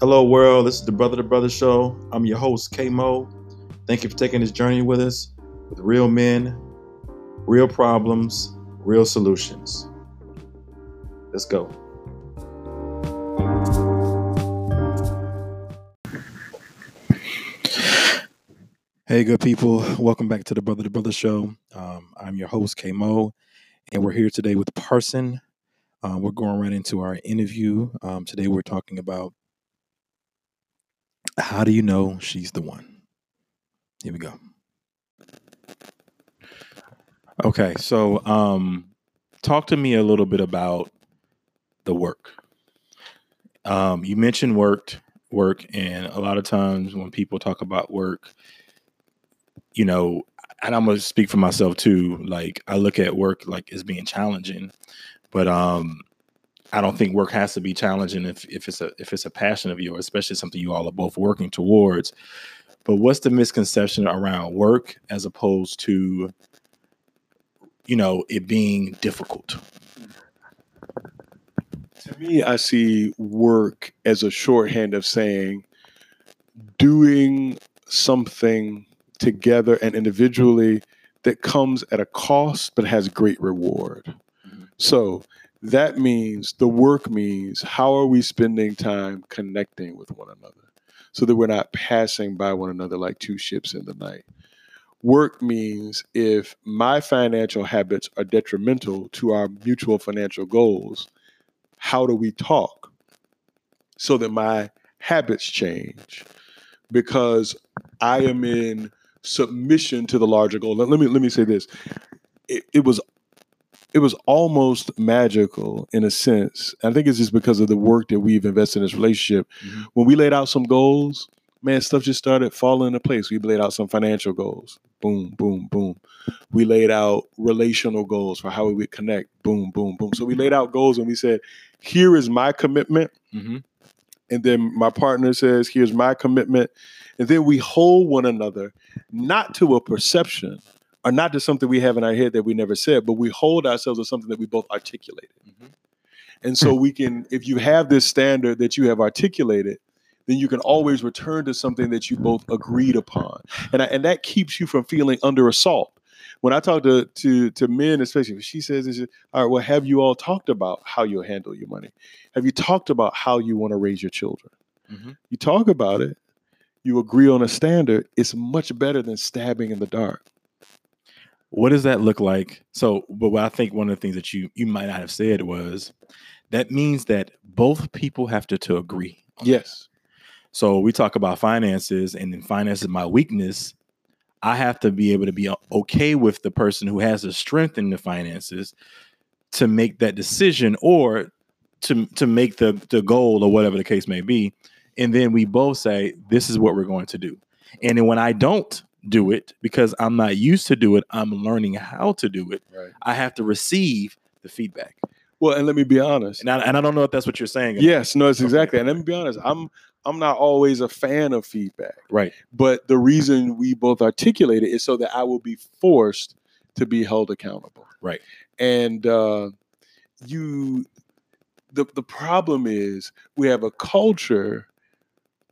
Hello, world. This is the Brother to Brother Show. I'm your host, K Mo. Thank you for taking this journey with us with real men, real problems, real solutions. Let's go. Hey, good people. Welcome back to the Brother to Brother Show. Um, I'm your host, K Mo, and we're here today with Parson. Uh, we're going right into our interview. Um, today, we're talking about how do you know she's the one? Here we go. Okay, so um, talk to me a little bit about the work. Um, you mentioned worked work, and a lot of times when people talk about work, you know, and I'm gonna speak for myself too. Like I look at work like as being challenging, but um, I don't think work has to be challenging if if it's a if it's a passion of yours, especially something you all are both working towards. But what's the misconception around work as opposed to, you know, it being difficult? To me, I see work as a shorthand of saying doing something together and individually that comes at a cost but has great reward. Mhm. So that means the work means how are we spending time connecting with one another so that we're not passing by one another like two ships in the night. Work means if my financial habits are detrimental to our mutual financial goals, how do we talk so that my habits change? Because I am in submission to the larger goal. Let, me let me say this. It, it was it was almost magical in a sense. I think it's just because of the work that we've invested in this relationship. Mhm. When we laid out some goals, man, stuff just started falling into place. We laid out some financial goals. Boom, boom, boom. We laid out relational goals for how we would connect. Boom, boom, boom. So we laid out goals and we said, here is my commitment. Mm-hmm. And then my partner says, here's my commitment. And then we hold one another not to a perception or not just something we have in our head that we never said, but we hold ourselves to something that we both articulated. Mhm. And so we can, if you have this standard that you have articulated, then you can always return to something that you both agreed upon. And, I, and that keeps you from feeling under assault. When I talk to, to, to men, especially, if she says, all right, well, have you all talked about how you'll handle your money? Have you talked about how you want to raise your children? Mhm. You talk about it, you agree on a standard, it's much better than stabbing in the dark. What does that look like? So, but what I think one of the things that you you might not have said was that means that both people have to to agree. that. Yes. So we talk about finances, and then finance is my weakness. I have to be able to be uh, okay with the person who has the strength in the finances to make that decision, or to to make the the goal, or whatever the case may be. And then we both say, "This is what we're going to do." And then when I don't do it because I'm not used to do it, I'm learning how to do it. Right. I have to receive the feedback. Well, and let me be honest. And I, and I don't know if that's what you're saying. Yes, no, it's Okay. exactly. And let me be honest. I'm I'm not always a fan of feedback, Right. but the reason we both articulate it is so that I will be forced to be held accountable. Right. And uh, you, the the problem is we have a culture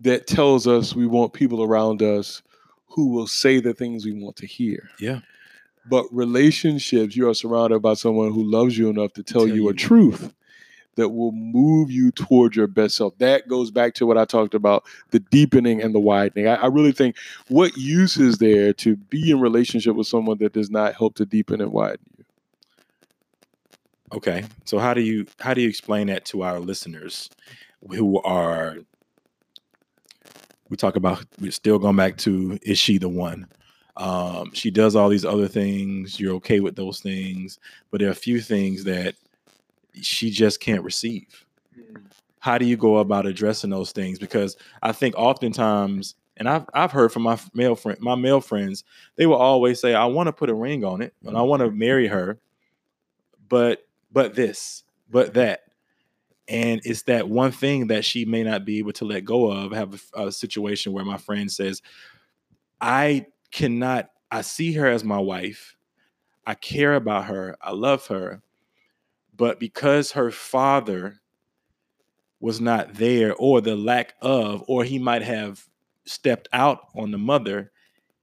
that tells us we want people around us who will say the things we want to hear. Yeah. But relationships, you are surrounded by someone who loves you enough to tell, Tell you, you. a truth that will move you towards your best self. That goes back to what I talked about the deepening and the widening. I, I really think what use is there to be in relationship with someone that does not help to deepen and widen you? Okay. So how do you how do you explain that to our listeners who are we talk about we're still going back to is she the one? Um, she does all these other things. You're okay with those things, but there are a few things that she just can't receive. How do you go about addressing those things? Because I think oftentimes, and I've I've heard from my male friend, my male friends, they will always say, "I want to put a ring on it, and I want to marry her, but but this, but that." And it's that one thing that she may not be able to let go of. Have a, a situation where my friend says, I cannot, I see her as my wife. I care about her. I love her. But because her father was not there or the lack of or he might have stepped out on the mother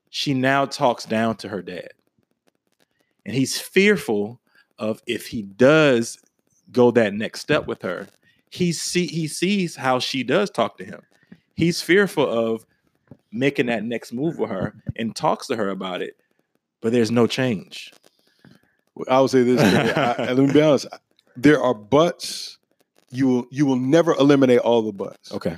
she now talks down to her dad and he's fearful of if he does go that next step with her he see he sees how she does talk to him he's fearful of making that next move with her and talks to her about it but there's no change I would say this. I, I, let me be honest. There are buts. You will you will never eliminate all the buts. okay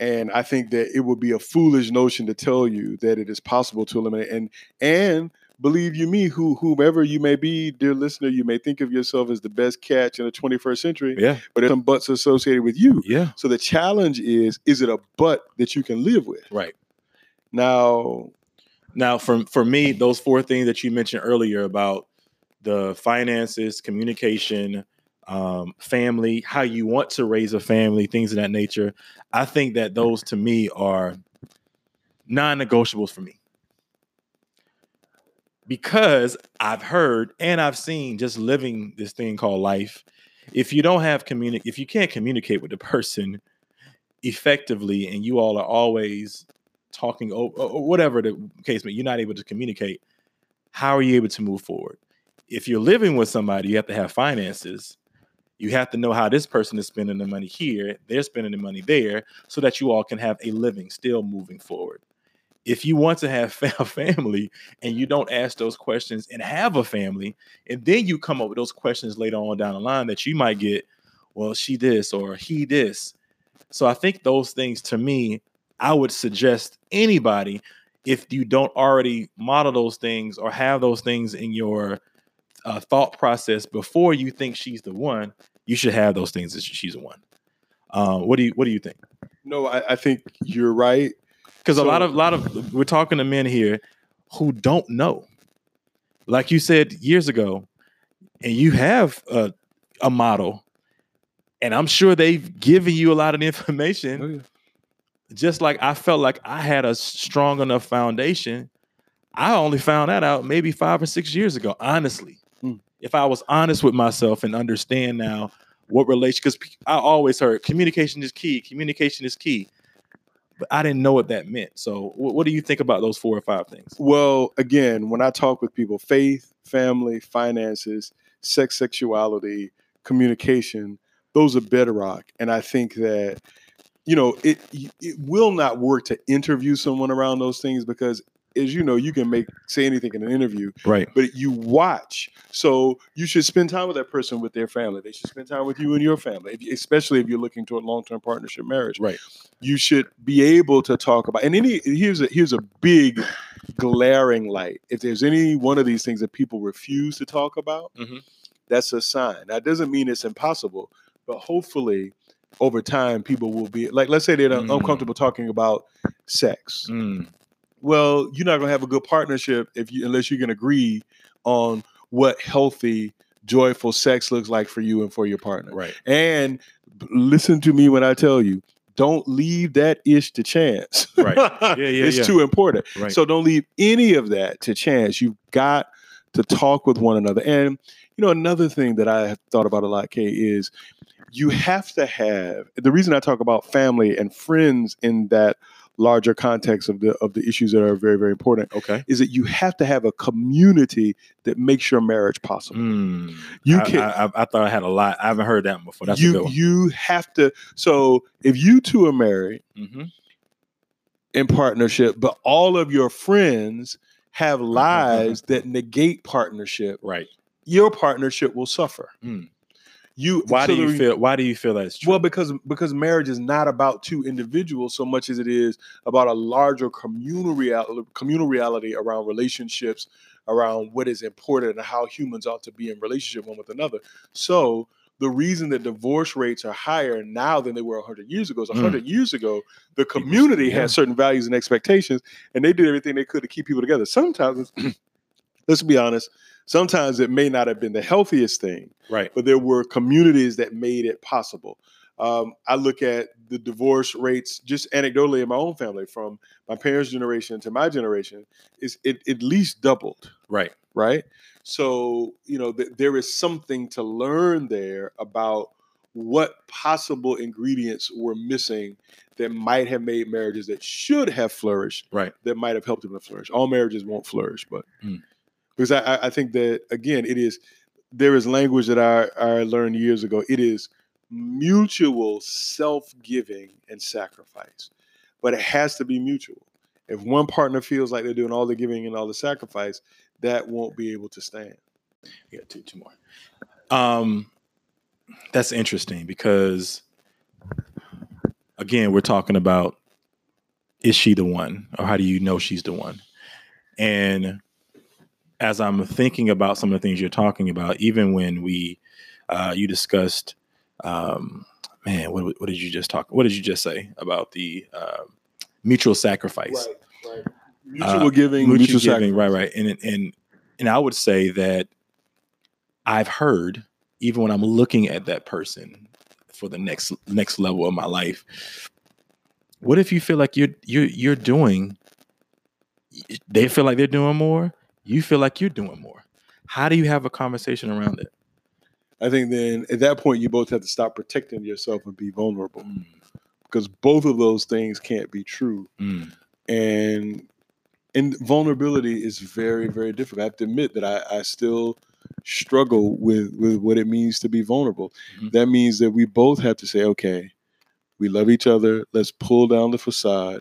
And I think that it would be a foolish notion to tell you that it is possible to eliminate. And and believe you me, who whomever you may be, dear listener, you may think of yourself as the best catch in the 21st century, yeah but there's some butts associated with you. yeah So the challenge is, is it a butt that you can live with? right Now, Now, for for me, those four things that you mentioned earlier about the finances, communication, um, family, how you want to raise a family, things of that nature, I think that those to me are non-negotiables for me. Because I've heard and I've seen just living this thing called life, if you don't have communi- if you can't communicate with the person effectively and you all are always talking over or whatever the case may you're not able to communicate how are you able to move forward? If you're living with somebody you have to have finances. You have to know how this person is spending the money here they're spending the money there so that you all can have a living still moving forward if you want to have a family and you don't ask those questions and have a family and then you come up with those questions later on down the line that you might get well she this or he this so i think those things to me I would suggest anybody, if you don't already model those things or have those things in your uh, thought process before you think she's the one, you should have those things as she's the one. Um, what do you What do you think? no, I, I think you're right. Because a lot of lot of we're talking to men here who don't know. Like you said years ago, and you have a, a model, and I'm sure they've given you a lot of information. Oh, yeah. just like I felt like I had a strong enough foundation, I only found that out maybe five or six years ago, honestly. Hmm. If I was honest with myself and understand now what relation, because I always heard communication is key, communication is key, but I didn't know what that meant. So, what, what do you think about those four or five things? Well, again, when I talk with people, faith, family, finances, sex, sexuality, communication, those are bedrock. And I think that, you know, it it will not work to interview someone around those things because as you know, you can make say anything in an interview, Right. but you watch. So you should spend time with that person with their family. They should spend time with you and your family, especially if you're looking toward long-term partnership marriage. Right. You should be able to talk about. And any here's a here's a big glaring light. If there's any one of these things that people refuse to talk about, Mhm. that's a sign. That doesn't mean it's impossible, but hopefully over time people will be like let's say they're Mm. uncomfortable talking about sex Mm, well, you're not gonna have a good partnership if you unless you can agree on what healthy, joyful sex looks like for you and for your partner. right. And listen to me when I tell you, don't leave that ish to chance. Right. Yeah, yeah, it's yeah. too important. Right. So don't leave any of that to chance. You've got to talk with one another. And you know, another thing that I have thought about a lot, Kay, is you have to have the reason I talk about family and friends in that larger context of the of the issues that are very, very important okay. is that you have to have a community that makes your marriage possible. Mm. You I, can I, I, I thought I had a lot. I haven't heard that before. That's a you good one. you have to so if you two are married Mhm. in partnership, but all of your friends have lives that negate partnership, Right. your partnership will suffer. Mm. You Why do you feel? Why do you feel that's true? Well, because because marriage is not about two individuals so much as it is about a larger communal reality, communal reality around relationships, around what is important and how humans ought to be in relationship one with another. So the reason that divorce rates are higher now than they were 100 years ago is Mm. 100 years ago the community yeah. had certain values and expectations and they did everything they could to keep people together sometimes let's be honest sometimes it may not have been the healthiest thing right. but there were communities that made it possible. Um, I look at the divorce rates just anecdotally in my own family, from my parents' generation to my generation, is it at least doubled, Right. right? So you know th- there is something to learn there about what possible ingredients were missing that might have made marriages that should have flourished Right. that might have helped them to flourish. All marriages won't flourish, but Mm. Because I, I- think that again, it is there is language that I, I learned years ago. It is mutual self-giving and sacrifice, but it has to be mutual. If one partner feels like they're doing all the giving and all the sacrifice, that won't be able to stand. We got two, two more. Um, that's interesting because, again, we're talking about is she the one, or how do you know she's the one? And as I'm thinking about some of the things you're talking about, even when we, uh, you discussed, um, man, what, what did you just talk? What did you just say about the uh, mutual sacrifice? right. Mutual giving, mutual mutual, giving, sacrifice. right, right, and and and I would say that I've heard even when I'm looking at that person for the next next level of my life. What if you feel like you're you're you're doing? They feel like they're doing more. You feel like you're doing more. How do you have a conversation around it? I think then at that point you both have to stop protecting yourself and be vulnerable Mm, because both of those things can't be true. mm, and and vulnerability is very very difficult. I have to admit that I, I still struggle with with what it means to be vulnerable. Mhm. That means that we both have to say, okay, we love each other. Let's pull down the facade.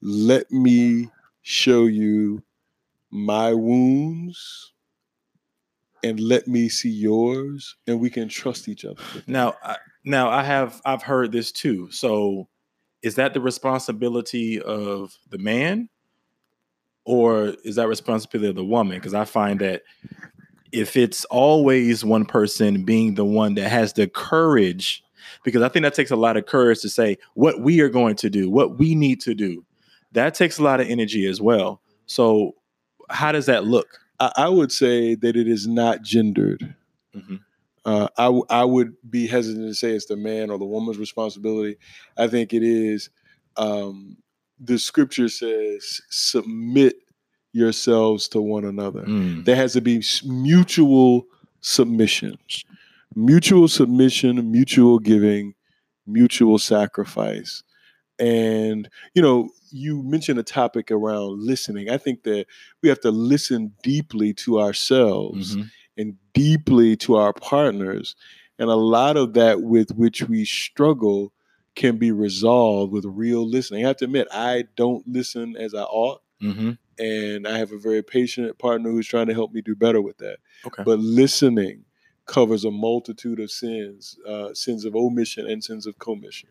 Let me show you my wounds, and let me see yours, and we can trust each other. Now, I, now I have I've heard this too. So, is that the responsibility of the man, or is that responsibility of the woman? Because I find that if it's always one person being the one that has the courage, because I think that takes a lot of courage to say what we are going to do, what we need to do. That takes a lot of energy as well. So, how does that look? I, I would say that it is not gendered. Mhm. Uh, I, w- I would be hesitant to say it's the man or the woman's responsibility. I think it is. Um, the scripture says, submit yourselves to one another. Mm. There has to be mutual submission, mutual submission, mutual giving, mutual sacrifice. And, you know, you mentioned a topic around listening. I think that we have to listen deeply to ourselves Mhm. and deeply to our partners. And a lot of that with which we struggle can be resolved with real listening. I have to admit, I don't listen as I ought. Mhm. And I have a very patient partner who's trying to help me do better with that. Okay. But listening covers a multitude of sins, uh, sins of omission and sins of commission.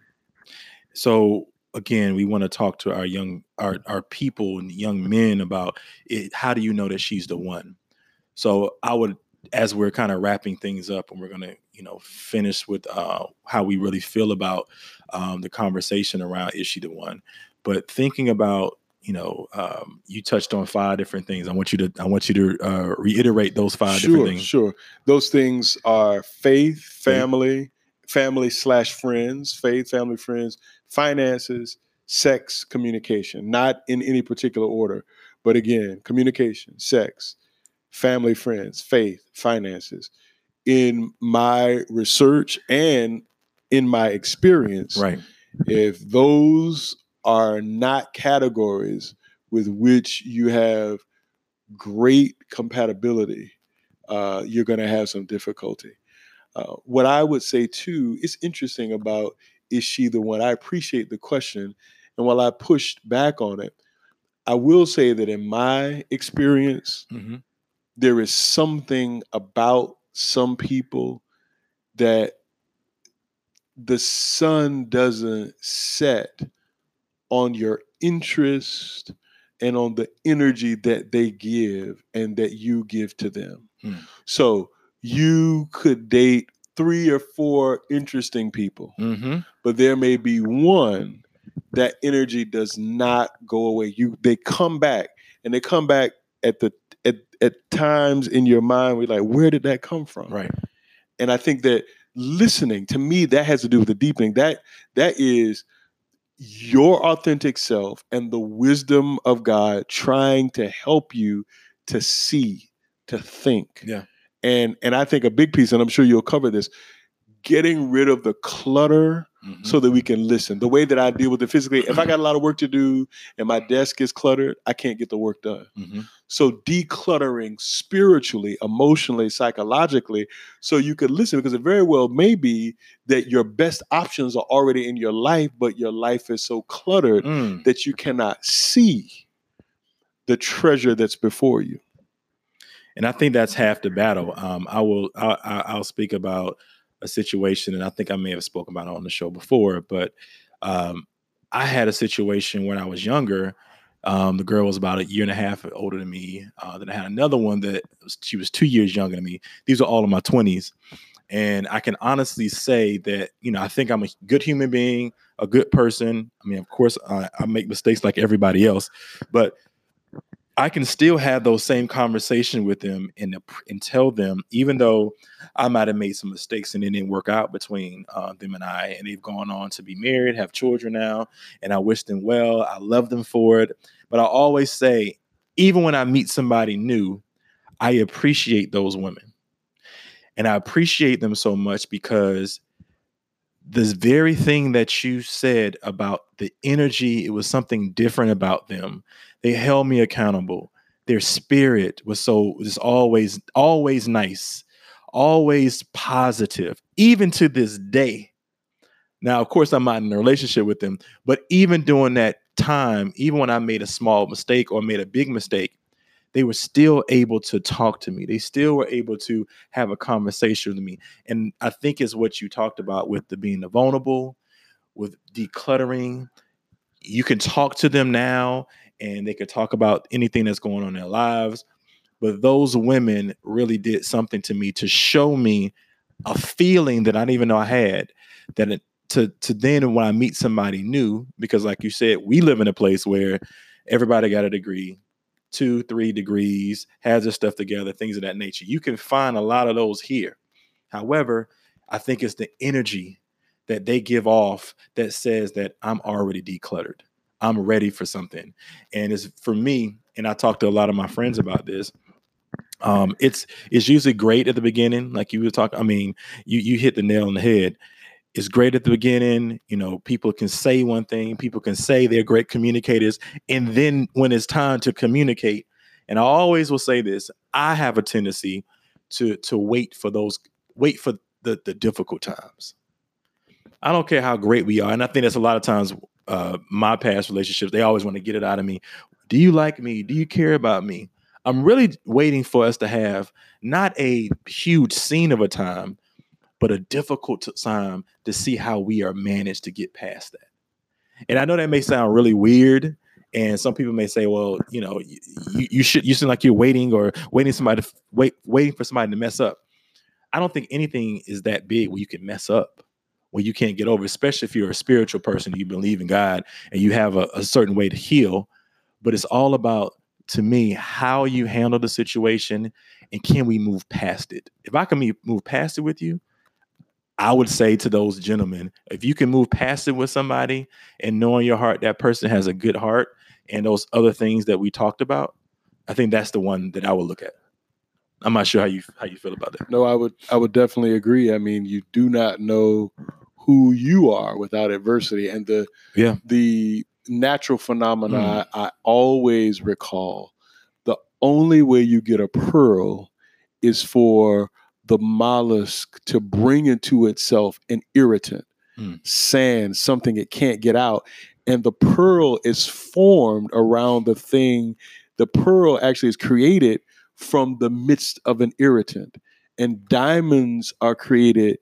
so again we want to talk to our young our our people and young men about it how do you know that she's the one? So i would as we're kind of wrapping things up and we're going to you know finish with uh how we really feel about um the conversation around is she the one? But thinking about you know um you touched on five different things. I want you to i want you to uh reiterate those five sure, different things. Sure. Those things are faith, family, family slash friends, faith, family, friends, finances, sex, communication, not in any particular order. But again, communication, sex, family, friends, faith, finances. In my research and in my experience, right if those are not categories with which you have great compatibility, uh, you're going to have some difficulty. Uh, what I would say too, it's interesting about is she the one? I appreciate the question. And while I pushed back on it, I will say that in my experience, hmm there is something about some people that the sun doesn't set on your interest and on the energy that they give and that you give to them. Hmm. So you could date three or four interesting people, hmm but there may be one that energy does not go away. You they come back and they come back at the at, at times in your mind we're like, where did that come from? right and i think that listening to me that has to do with the deepening that that is your authentic self and the wisdom of god trying to help you to see to think Yeah. And and i think a big piece and i'm sure you'll cover this getting rid of the clutter Mhm. so that we can listen. The way that I deal with it physically, if I got a lot of work to do and my desk is cluttered, I can't get the work done. Mhm. So decluttering spiritually, emotionally, psychologically, so you could listen because it very well may be that your best options are already in your life, but your life is so cluttered Mm. that you cannot see the treasure that's before you. And I think that's half the battle. Um, I will I, I'll speak about a situation, and I think I may have spoken about it on the show before, but um, I had a situation when I was younger. Um, the girl was about a year and a half older than me. Uh, then I had another one that was, she was two years younger than me. These are all in my twenties, and I can honestly say that you know I think I'm a good human being, a good person. I mean, of course, I, I make mistakes like everybody else, but I can still have those same conversation with them and and tell them, even though I might have made some mistakes and it didn't work out between uh, them and I, and they've gone on to be married, have children now, and I wish them well. I love them for it, but I always say, even when I meet somebody new, I appreciate those women, and I appreciate them so much because this very thing that you said about the energy, it was something different about them they held me accountable. Their spirit was so was always always nice always positive even to this day. Now of course i'm not in a relationship with them but even during that time even when i made a small mistake or made a big mistake they were still able to talk to me. They still were able to have a conversation with me. And i think is what you talked about with the being vulnerable with decluttering. You can talk to them now and they could talk about anything that's going on in their lives. But those women really did something to me to show me a feeling that I didn't even know I had. That it, to to then when I meet somebody new, because like you said, we live in a place where everybody got a degree, two, three degrees, has their stuff together, things of that nature. You can find a lot of those here. However, I think it's the energy that they give off that says that I'm already decluttered. I'm ready for something. And it's for me, and I talk to a lot of my friends about this. Um, it's it's usually great at the beginning, like you were talking. I mean, you you hit the nail on the head. It's great at the beginning. You know, people can say one thing, people can say they're great communicators, and then when it's time to communicate, and I always will say this: I have a tendency to to wait for those wait for the the difficult times. I don't care how great we are, and I think that's a lot of times uh, my past relationships. They always want to get it out of me. Do you like me? Do you care about me? I'm really waiting for us to have not a huge scene of a time, but a difficult time to see how we are managed to get past that. And I know that may sound really weird. And some people may say, well, you know, you, you should you seem like you're waiting or waiting somebody to wait waiting for somebody to mess up. I don't think anything is that big where you can mess up, where you can't get over, especially if you're a spiritual person, you believe in God and you have a, a certain way to heal. But it's all about, to me, how you handle the situation and can we move past it? If I can move past it with you, I would say to those gentlemen, if you can move past it with somebody and know in your heart that person has a good heart and those other things that we talked about, I think that's the one that I would look at. I'm not sure how you how you feel about that. No, I would I would definitely agree. I mean, you do not know who you are without adversity, and the Yeah. the natural phenomena I always recall. The only way you get a pearl is for the mollusk to bring into itself an irritant, Mm. sand, something it can't get out, and the pearl is formed around the thing. The pearl actually is created from the midst of an irritant. And diamonds are created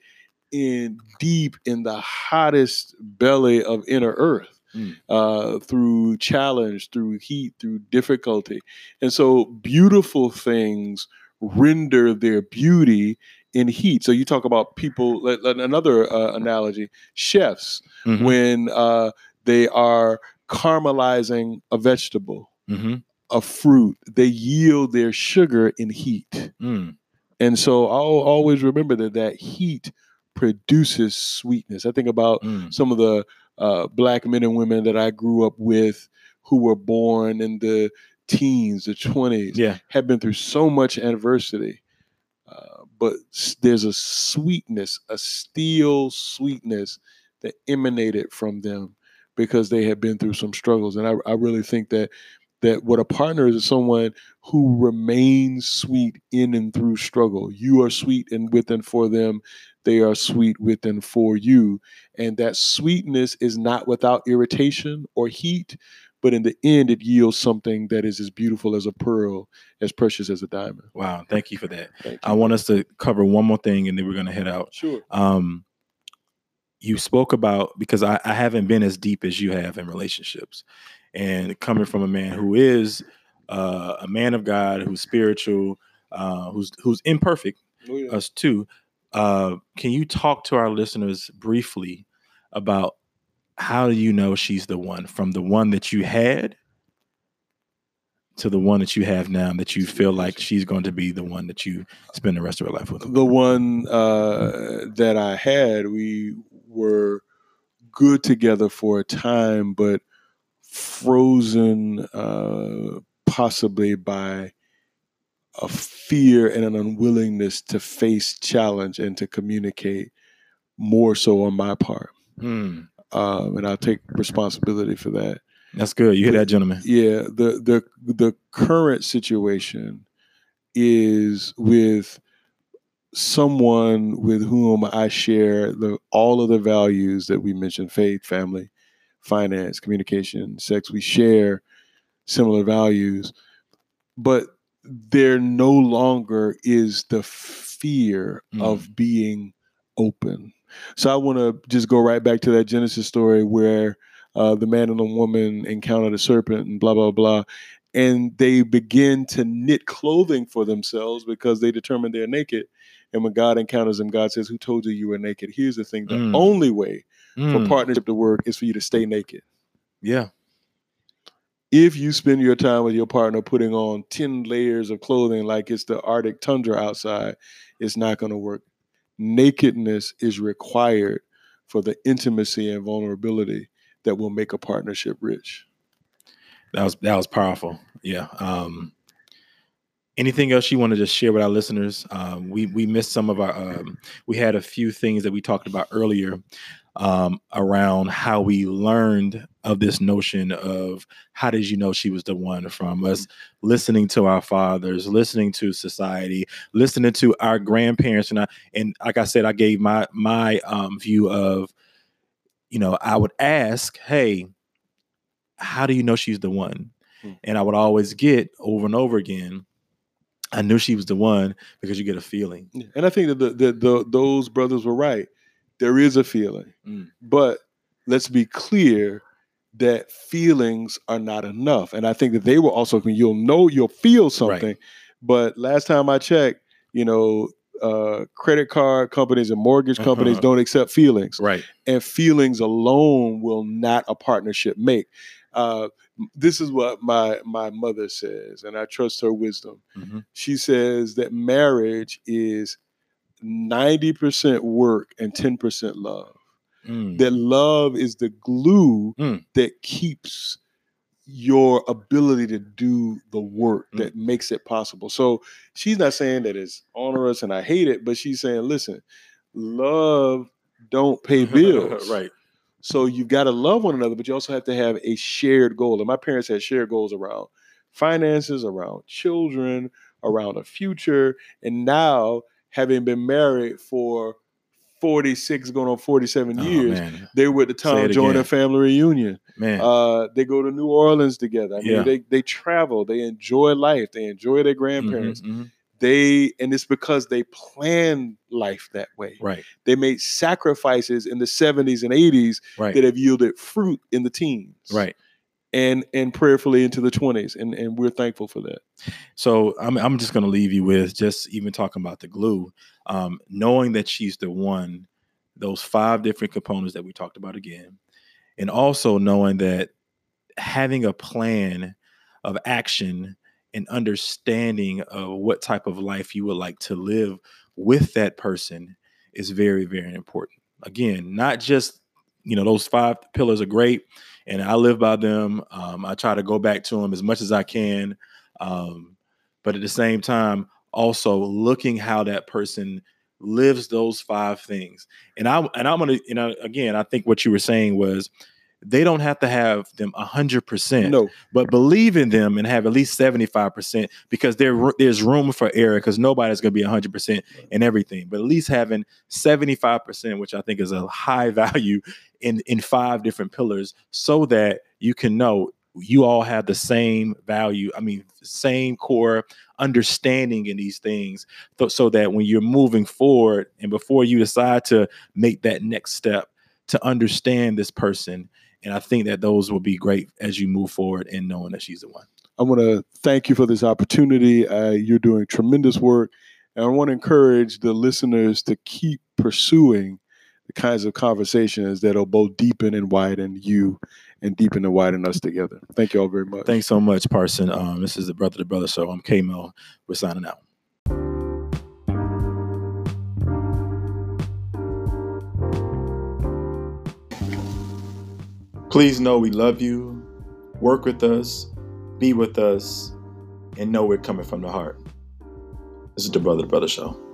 in deep in the hottest belly of inner earth Mm. uh, through challenge, through heat, through difficulty. And so beautiful things render their beauty in heat. So you talk about people, another uh, analogy, chefs, Mhm. when uh, they are caramelizing a vegetable Mhm. a fruit, they yield their sugar in heat. Mm. And so I'll always remember that that heat produces sweetness. I think about Mm. some of the uh, black men and women that I grew up with who were born in the teens, the 20s, Yeah. have been through so much adversity. Uh, but there's a sweetness, a steel sweetness that emanated from them because they had been through some struggles. And I, I really think that that what a partner is is someone who remains sweet in and through struggle. You are sweet and with and for them. They are sweet with and for you. And that sweetness is not without irritation or heat, but in the end, it yields something that is as beautiful as a pearl, as precious as a diamond. Wow, thank you for that. Thank I want us to cover one more thing and then we're going to head out. Sure. Um, you spoke about because I, I haven't been as deep as you have in relationships, and coming from a man who is uh, a man of God, who's spiritual, uh, who's who's imperfect, Oh, yeah. us too. Uh, can you talk to our listeners briefly about how do you know she's the one from the one that you had to the one that you have now that you feel like she's going to be the one that you spend the rest of your life with? the one uh, that I had, we were good together for a time, but frozen uh, possibly by a fear and an unwillingness to face challenge and to communicate more so on my part. Hmm, Um, and I'll take responsibility for that. that's good. You hear that, gentlemen? Yeah, the the the current situation is with someone with whom I share the all of the values that we mentioned: faith, family, finance, communication, sex. We share similar values, but there no longer is the fear of being open. So I want to just go right back to that Genesis story where uh, the man and the woman encountered the serpent and blah blah blah, and they begin to knit clothing for themselves because they determine they're naked. And when God encounters them, God says, "Who told you you were naked?" Here's the thing: the Mm. only way for Mm, partnership to work is for you to stay naked. yeah. If you spend your time with your partner putting on 10 layers of clothing like it's the Arctic tundra outside, it's not going to work. Nakedness is required for the intimacy and vulnerability that will make a partnership rich. That was that was powerful. Yeah. Um, anything else you want to just share with our listeners? Um, we we missed some of our. Um, we had a few things that we talked about earlier um, around how we learned of this notion of how did you know she was the one from us listening to our fathers, listening to society, listening to our grandparents, and I, and like I said, I gave my my um, view of, you know, I would ask, hey how do you know she's the one? Hmm. And I would always get over and over again, I knew she was the one because you get a feeling. And I think that the, the, the, those brothers were right. There is a feeling, Mm. but let's be clear that feelings are not enough. And I think that they will also, you'll know, you'll feel something. But last time I checked, you know, uh, credit card companies and mortgage companies Uh-huh. don't accept feelings. Right. and feelings alone will not a partnership make. Uh, this is what my my mother says, and I trust her wisdom. Mhm. She says that marriage is ninety percent work and ten percent love. Mm. That love is the glue Mm. that keeps your ability to do the work Mm. that makes it possible. So she's not saying that it's onerous and I hate it, but she's saying, listen, love don't pay bills. right. So you've got to love one another, but you also have to have a shared goal. And my parents had shared goals around finances, around children, around a future. And now, having been married for 46, going on 47 Oh, years, they were at the Tom it again. family reunion. Man. Uh, they go to New Orleans together. I mean, Yeah. they, they travel, they enjoy life, they enjoy their grandparents. Mhm, mhm. They and it's because they plan life that way. Right. They made sacrifices in the 70s and 80s Right. that have yielded fruit in the teens Right. And and prayerfully into the 20s and and we're thankful for that So I'm I'm just gonna leave you with just even talking about the glue, um, knowing that she's the one, those five different components that we talked about again, and also knowing that having a plan of action and understanding of what type of life you would like to live with that person is very very important. Again, not just you know those five pillars are great, and I live by them. Um, I try to go back to them as much as I can. Um, but at the same time, also looking how that person lives those five things. And I and I'm gonna, you know, again, I think what you were saying was they don't have to have them 100% No, but believe in them and have at least 75% because there there's room for error because nobody's going to be 100% in everything but at least having 75% which i think is a high value in in five different pillars so that you can know you all have the same value i mean same core understanding in these things so, so that when you're moving forward and before you decide to make that next step to understand this person and I think that those will be great as you move forward in knowing that she's the one. I want to thank you for this opportunity. Uh, you're doing tremendous work. And I want to encourage the listeners to keep pursuing the kinds of conversations that'll both deepen and widen you and deepen and widen us together. Thank you all very much. Thanks so much, Parson. Um, this is the Brother to Brother Show. I'm K-Mo. We're signing out. Please know we love you. Work with us, be with us, and know we're coming from the heart. This is the Brother Brother Show.